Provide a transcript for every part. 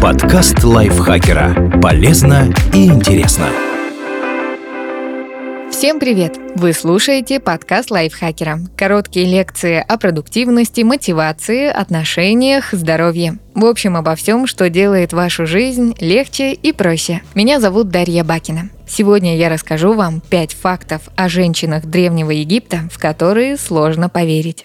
Подкаст лайфхакера. Полезно и интересно. Всем привет! Вы слушаете подкаст лайфхакера. Короткие лекции о продуктивности, мотивации, отношениях, здоровье. В общем, обо всем, что делает вашу жизнь легче и проще. Меня зовут Дарья Бакина. Сегодня я расскажу вам 5 фактов о женщинах Древнего Египта, в которые сложно поверить.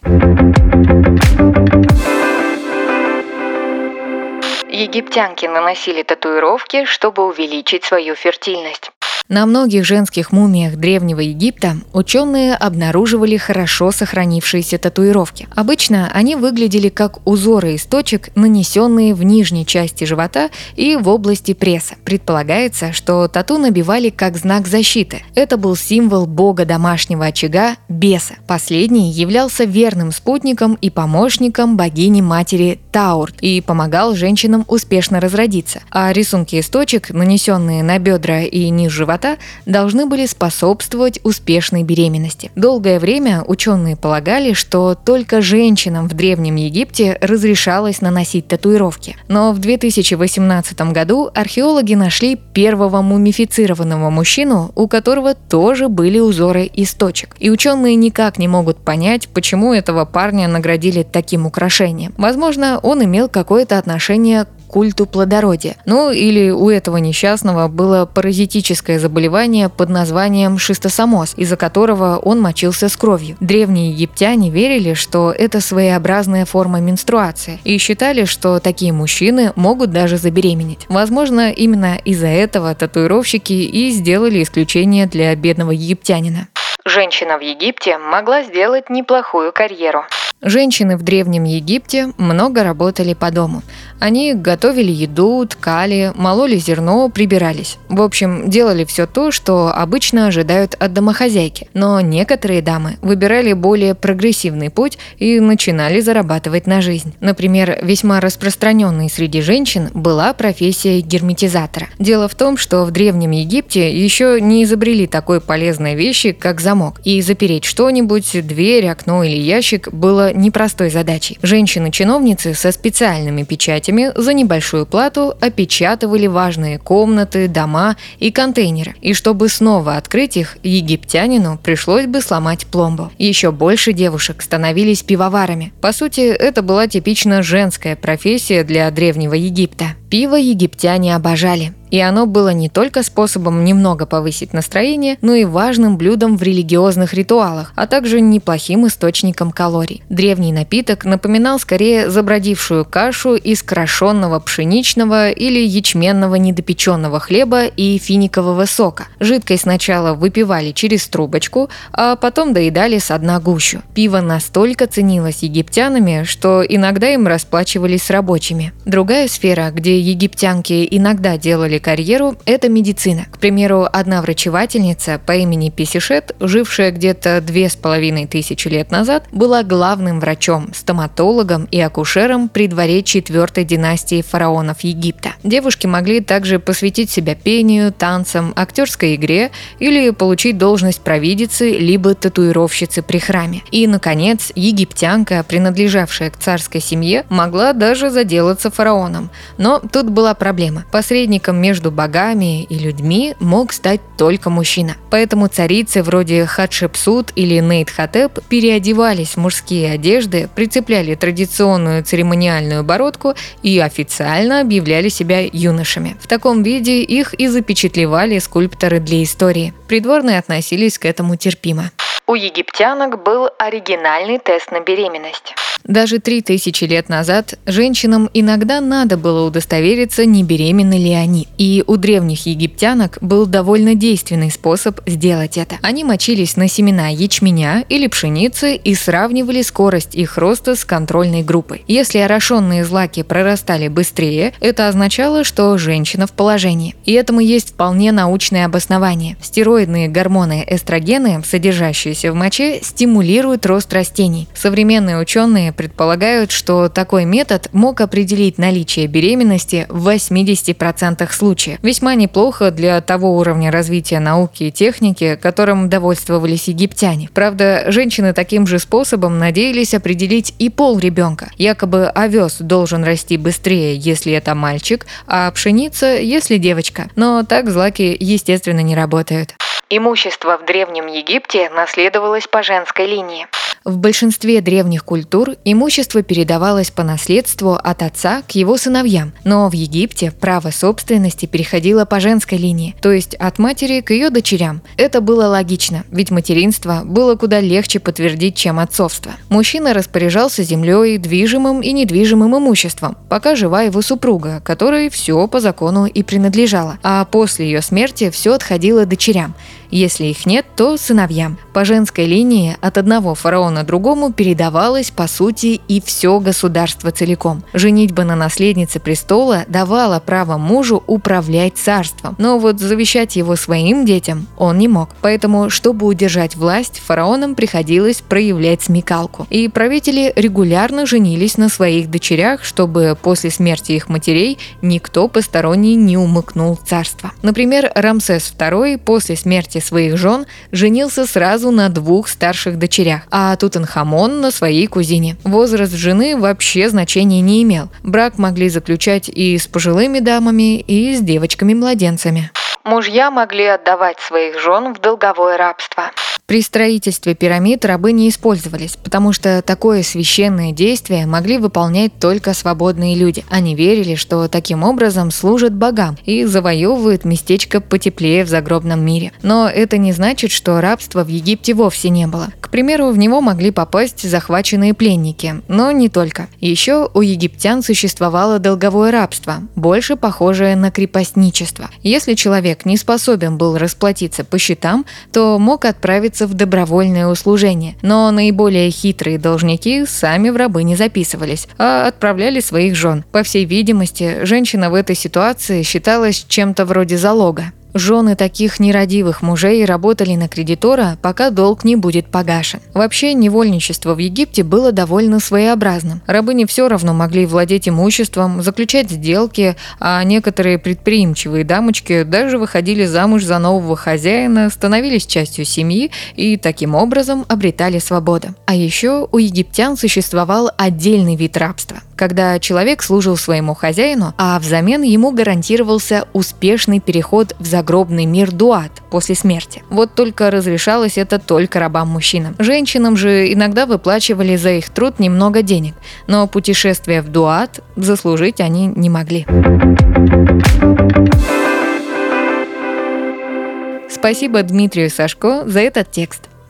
Египтянки наносили татуировки, чтобы увеличить свою фертильность. На многих женских мумиях Древнего Египта ученые обнаруживали хорошо сохранившиеся татуировки. Обычно они выглядели как узоры из точек, нанесенные в нижней части живота и в области пресса. Предполагается, что тату набивали как знак защиты. Это был символ бога домашнего очага – беса. Последний являлся верным спутником и помощником богини-матери Таурт и помогал женщинам успешно разродиться. А рисунки из точек, нанесенные на бедра и низ живота, живота должны были способствовать успешной беременности. Долгое время ученые полагали, что только женщинам в Древнем Египте разрешалось наносить татуировки. Но в 2018 году археологи нашли первого мумифицированного мужчину, у которого тоже были узоры из точек. И ученые никак не могут понять, почему этого парня наградили таким украшением. Возможно, он имел какое-то отношение культу плодородия. Ну или у этого несчастного было паразитическое заболевание под названием шистосомоз, из-за которого он мочился с кровью. Древние египтяне верили, что это своеобразная форма менструации и считали, что такие мужчины могут даже забеременеть. Возможно, именно из-за этого татуировщики и сделали исключение для бедного египтянина. Женщина в Египте могла сделать неплохую карьеру. Женщины в Древнем Египте много работали по дому. Они готовили еду, ткали, мололи зерно, прибирались. В общем, делали все то, что обычно ожидают от домохозяйки. Но некоторые дамы выбирали более прогрессивный путь и начинали зарабатывать на жизнь. Например, весьма распространенной среди женщин была профессия герметизатора. Дело в том, что в Древнем Египте еще не изобрели такой полезной вещи, как замок. И запереть что-нибудь, дверь, окно или ящик было непростой задачей. Женщины-чиновницы со специальными печатями за небольшую плату опечатывали важные комнаты, дома и контейнеры. И чтобы снова открыть их, египтянину пришлось бы сломать пломбу. Еще больше девушек становились пивоварами. По сути, это была типично женская профессия для Древнего Египта. Пиво египтяне обожали. И оно было не только способом немного повысить настроение, но и важным блюдом в религиозных ритуалах, а также неплохим источником калорий. Древний напиток напоминал скорее забродившую кашу из крошенного пшеничного или ячменного недопеченного хлеба и финикового сока. Жидкость сначала выпивали через трубочку, а потом доедали с дна гущу. Пиво настолько ценилось египтянами, что иногда им расплачивались с рабочими. Другая сфера, где египтянки иногда делали карьеру – это медицина. К примеру, одна врачевательница по имени Писишет, жившая где-то две с половиной тысячи лет назад, была главным врачом, стоматологом и акушером при дворе четвертой династии фараонов Египта. Девушки могли также посвятить себя пению, танцам, актерской игре или получить должность провидицы либо татуировщицы при храме. И, наконец, египтянка, принадлежавшая к царской семье, могла даже заделаться фараоном. Но тут была проблема. Посредником между богами и людьми мог стать только мужчина. Поэтому царицы вроде Хатшепсут или Нейтхотеп переодевались в мужские одежды, прицепляли традиционную церемониальную бородку и официально объявляли себя юношами. В таком виде их и запечатлевали скульпторы для истории. Придворные относились к этому терпимо. У египтянок был оригинальный тест на беременность. Даже три тысячи лет назад женщинам иногда надо было удостовериться, не беременны ли они. И у древних египтянок был довольно действенный способ сделать это. Они мочились на семена ячменя или пшеницы и сравнивали скорость их роста с контрольной группой. Если орошенные злаки прорастали быстрее, это означало, что женщина в положении. И этому есть вполне научное обоснование. Стероидные гормоны эстрогены, содержащиеся в моче, стимулируют рост растений. Современные ученые предполагают, что такой метод мог определить наличие беременности в 80% случаев. Весьма неплохо для того уровня развития науки и техники, которым довольствовались египтяне. Правда, женщины таким же способом надеялись определить и пол ребенка. Якобы овес должен расти быстрее, если это мальчик, а пшеница, если девочка. Но так злаки, естественно, не работают. Имущество в Древнем Египте наследовалось по женской линии. В большинстве древних культур имущество передавалось по наследству от отца к его сыновьям, но в Египте право собственности переходило по женской линии, то есть от матери к ее дочерям. Это было логично, ведь материнство было куда легче подтвердить, чем отцовство. Мужчина распоряжался землей, движимым и недвижимым имуществом, пока жива его супруга, которой все по закону и принадлежало, а после ее смерти все отходило дочерям. Если их нет, то сыновьям. По женской линии от одного фараона другому передавалось, по сути, и все государство целиком. Женитьба на наследнице престола давала право мужу управлять царством, но вот завещать его своим детям он не мог. Поэтому, чтобы удержать власть, фараонам приходилось проявлять смекалку. И правители регулярно женились на своих дочерях, чтобы после смерти их матерей никто посторонний не умыкнул царство. Например, Рамсес II после смерти своих жен женился сразу на двух старших дочерях, а Тутанхамон на своей кузине. Возраст жены вообще значения не имел. Брак могли заключать и с пожилыми дамами, и с девочками-младенцами. Мужья могли отдавать своих жен в долговое рабство. При строительстве пирамид рабы не использовались, потому что такое священное действие могли выполнять только свободные люди. Они верили, что таким образом служат богам и завоевывают местечко потеплее в загробном мире. Но это не значит, что рабства в Египте вовсе не было. К примеру, в него могли попасть захваченные пленники, но не только. Еще у египтян существовало долговое рабство, больше похожее на крепостничество. Если человек не способен был расплатиться по счетам, то мог отправиться записываться в добровольное услужение, но наиболее хитрые должники сами в рабы не записывались, а отправляли своих жен. По всей видимости, женщина в этой ситуации считалась чем-то вроде залога. Жены таких нерадивых мужей работали на кредитора, пока долг не будет погашен. Вообще, невольничество в Египте было довольно своеобразным. Рабыни все равно могли владеть имуществом, заключать сделки, а некоторые предприимчивые дамочки даже выходили замуж за нового хозяина, становились частью семьи и таким образом обретали свободу. А еще у египтян существовал отдельный вид рабства, когда человек служил своему хозяину, а взамен ему гарантировался успешный переход в загробный загробный мир Дуат после смерти. Вот только разрешалось это только рабам-мужчинам. Женщинам же иногда выплачивали за их труд немного денег, но путешествие в Дуат заслужить они не могли. Спасибо Дмитрию Сашко за этот текст.